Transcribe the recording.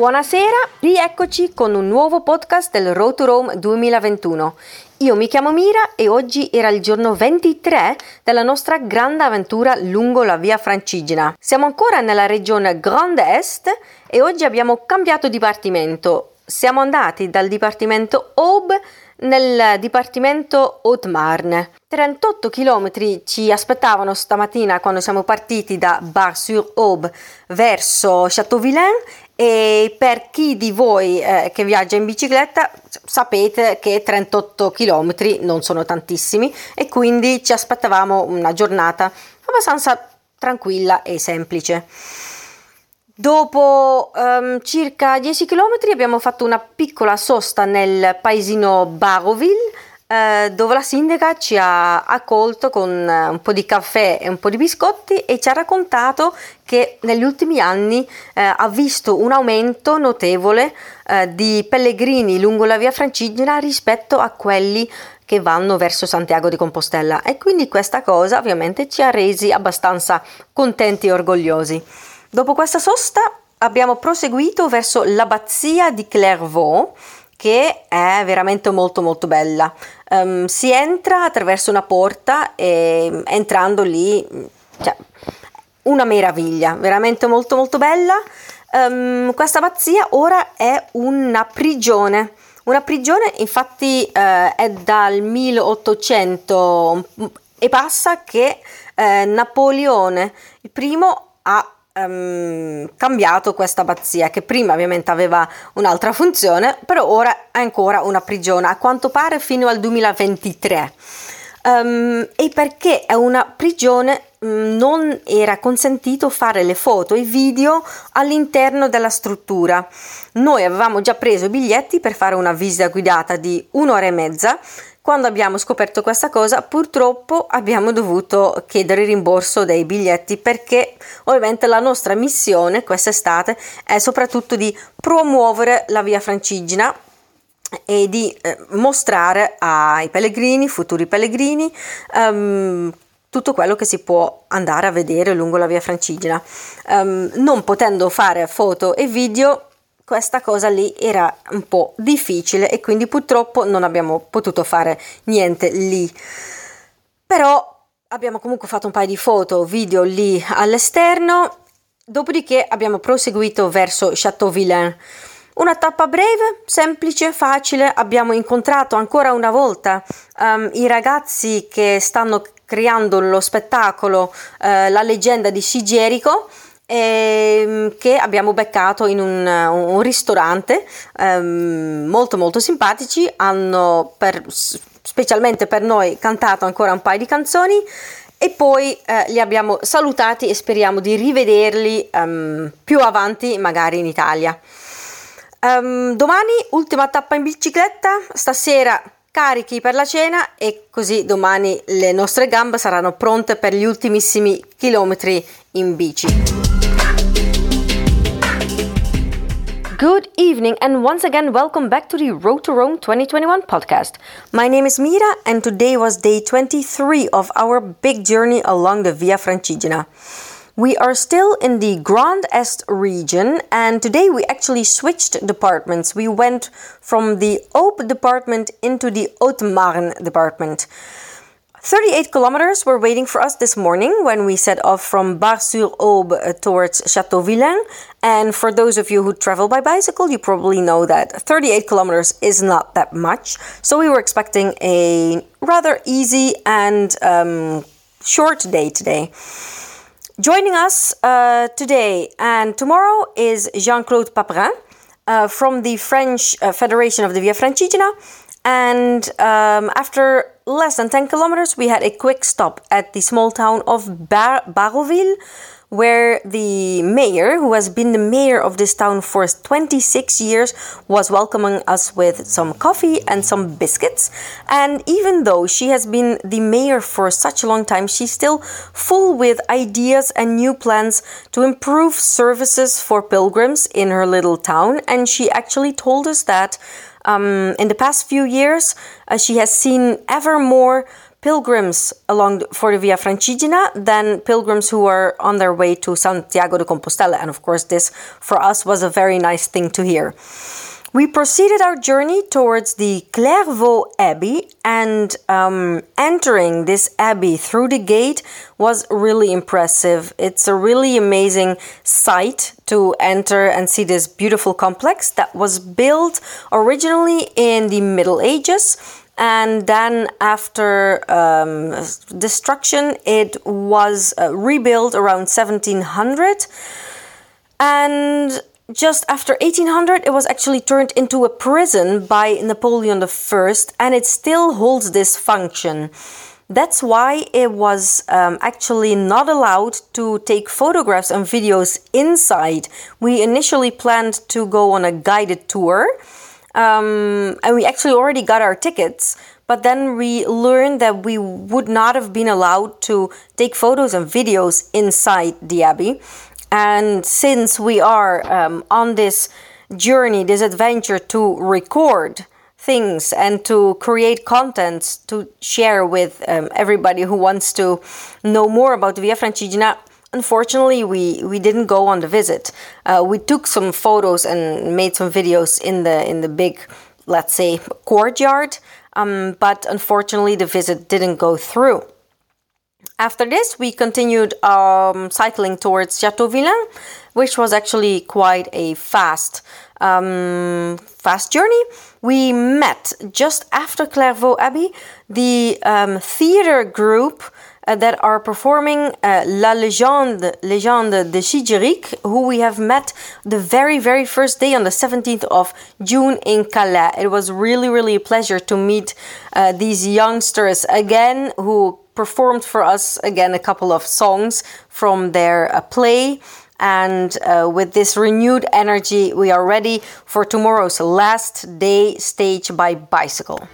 Buonasera, rieccoci con un nuovo podcast del Road to Rome 2021. Io mi chiamo Mira e oggi era il giorno 23 della nostra grande avventura lungo la via Francigena. Siamo ancora nella regione Grand Est e oggi abbiamo cambiato dipartimento. Siamo andati dal dipartimento Aube nel dipartimento Haute-Marne. 38 km ci aspettavano stamattina quando siamo partiti da Bar-sur-Aube verso Châteauvillain e per chi di voi eh, che viaggia in bicicletta sapete che 38 km non sono tantissimi e quindi ci aspettavamo una giornata abbastanza tranquilla e semplice. Dopo um, circa 10 km abbiamo fatto una piccola sosta nel paesino Baroville eh, dove la sindaca ci ha accolto con eh, un po' di caffè e un po' di biscotti e ci ha raccontato che negli ultimi anni eh, ha visto un aumento notevole eh, di pellegrini lungo la via Francigena rispetto a quelli che vanno verso Santiago di Compostela e quindi questa cosa ovviamente ci ha resi abbastanza contenti e orgogliosi. Dopo questa sosta abbiamo proseguito verso l'abbazia di Clairvaux che è veramente molto molto bella. Um, si entra attraverso una porta e entrando lì, cioè, una meraviglia, veramente molto molto bella. Um, questa abbazia ora è una prigione. Una prigione infatti uh, è dal 1800 e passa che uh, Napoleone primo ha um, cambiato questa abbazia che prima ovviamente aveva un'altra funzione, però ora è ancora una prigione, a quanto pare fino al 2023. Um, ehm, e perché è una prigione um, non era consentito fare le foto e video all'interno della struttura. Noi avevamo già preso i biglietti per fare una visita guidata di un'ora e mezza quando abbiamo scoperto questa cosa, purtroppo abbiamo dovuto chiedere il rimborso dei biglietti perché ovviamente la nostra missione quest'estate è soprattutto di promuovere la via Francigena e di eh, mostrare ai pellegrini, futuri pellegrini, um, tutto quello che si può andare a vedere lungo la via Francigena. Um, non potendo fare foto e video, questa cosa lì era un po' difficile e quindi purtroppo non abbiamo potuto fare niente lì. Però abbiamo comunque fatto un paio di foto, video lì all'esterno, dopodiché abbiamo proseguito verso Châteauvillain. Una tappa breve, semplice, facile. Abbiamo incontrato ancora una volta um, i ragazzi che stanno creando lo spettacolo uh, La leggenda di Sigerico ehm, che abbiamo beccato in un, un ristorante ehm, molto molto simpatici, hanno per, specialmente per noi cantato ancora un paio di canzoni e poi eh, li abbiamo salutati e speriamo di rivederli um, più avanti magari in Italia. Um, domani ultima tappa in bicicletta, stasera carichi per la cena e così domani le nostre gambe saranno pronte per gli ultimissimi chilometri in bici. Good evening, and once again, welcome back to the Road to Rome 2021 podcast. My name is Mira, and today was day 23 of our big journey along the Via Francigena. We are still in the Grand Est region, and today we actually switched departments. We went from the Aube department into the Haute-Marne department. 38 kilometers were waiting for us this morning when we set off from Bar-sur-Aube uh, towards Châteauvillain. And for those of you who travel by bicycle, you probably know that 38 kilometers is not that much. So we were expecting a rather easy and um, short day today. Joining us uh, today and tomorrow is Jean-Claude Paprin uh, from the French uh, Federation of the Via Francigena. And um, after less than 10 kilometers, we had a quick stop at the small town of Bar- Baroville, where the mayor, who has been the mayor of this town for 26 years, was welcoming us with some coffee and some biscuits. And even though she has been the mayor for such a long time, she's still full with ideas and new plans to improve services for pilgrims in her little town. And she actually told us that um, in the past few years, uh, she has seen ever more pilgrims along for the Via Francigena than pilgrims who were on their way to Santiago de Compostela. And of course, this for us was a very nice thing to hear. We proceeded our journey towards the Clairvaux Abbey, and um, entering this abbey through the gate was really impressive. It's a really amazing sight to enter and see this beautiful complex that was built originally in the Middle Ages and then after um, destruction it was uh, rebuilt around 1700 and just after 1800 it was actually turned into a prison by napoleon i and it still holds this function. That's why it was um, actually not allowed to take photographs and videos inside. We initially planned to go on a guided tour um, and we actually already got our tickets but then we learned that we would not have been allowed to take photos and videos inside the abbey. And since we are um, on this journey, this adventure to record things and to create content to share with um, everybody who wants to know more about Via Francigena, unfortunately, we, we didn't go on the visit. Uh, we took some photos and made some videos in the in the big, let's say, courtyard, um, but unfortunately, the visit didn't go through. After this, we continued um, cycling towards Châteauvillain, which was actually quite a fast, um, fast journey. We met just after Clairvaux Abbey the um, theater group uh, that are performing uh, La Légende, Légende de Sigéric, who we have met the very, very first day on the 17th of June in Calais. It was really, really a pleasure to meet uh, these youngsters again who performed for us again a couple of songs from their uh, play. And uh, with this renewed energy, we are ready for tomorrow's last day stage by bicycle.